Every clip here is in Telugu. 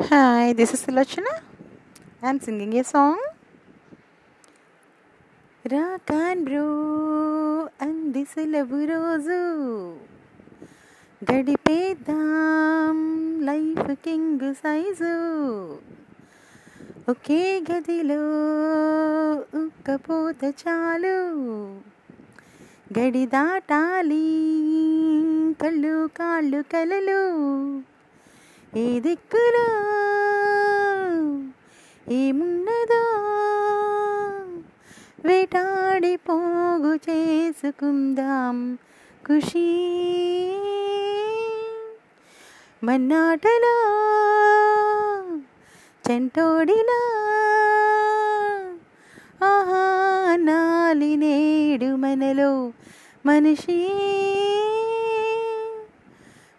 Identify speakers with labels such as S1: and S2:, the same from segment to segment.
S1: Hi, this is Sulochana. I'm singing a song. Rock on bro అంది సులభు రోజు గడిపేద్దాం లైఫ్ కింగ్ సైజు ఒకే గదిలో ఉక్కపోత చాలు గడి దాటాలి కళ్ళు కాళ్ళు కలలు ఏ దిక్కులో ఏమున్నదో వేటాడి పోగు చేసుకుందాం ఖుషి. మన్నాటలో చెంటోడిలా ఆహా నాలి నేడు మనలో మనిషి.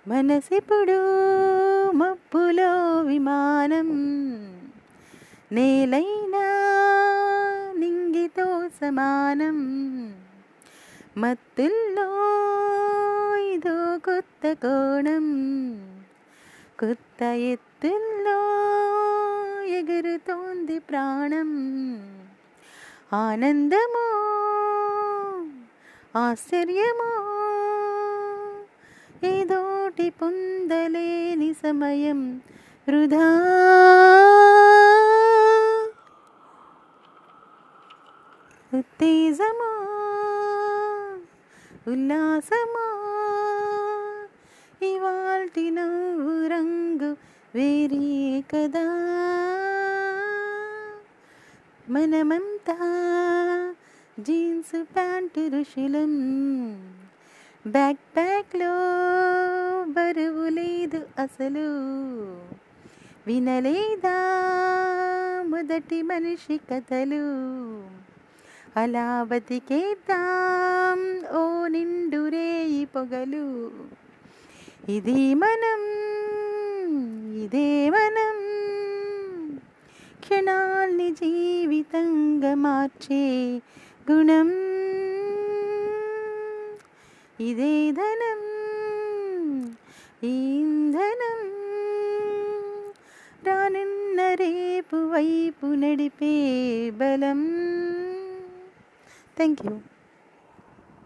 S1: మనసిప్పుడు మబ్బులో విమానం నేలైనా నింగితో సమానం మత్తుల్లో ఇదో కొత్త కోణం కొత్త ఎత్తుల్లో ఎగురుతోంది ప్రాణం ఆనందమో ఆశ్చర్యమో ఏదోటి పొందలేని సమయం వృధా ఉత్తేజమా ఉల్లాసమా ఇవాల్టి నవ్వు రంగు వేరే కదా మనమంతా జీన్స్ ప్యాంటు ఋషులం బ్యాక్ ప్యాక్లో బరువు లేదు అసలు. వినలేదా మొదటి మనిషి కథలు? అలా బతికేద్దాం ఓ నిండు రేయి పొగలు. ఇది మనం ఇదే మనం. క్షణాల్ని జీవితంగా మార్చే గుణం. ఇదే ధనం ఇంధనం రానున్న రేపు వైపు నడిపే బలం థ్యాంక్ యూ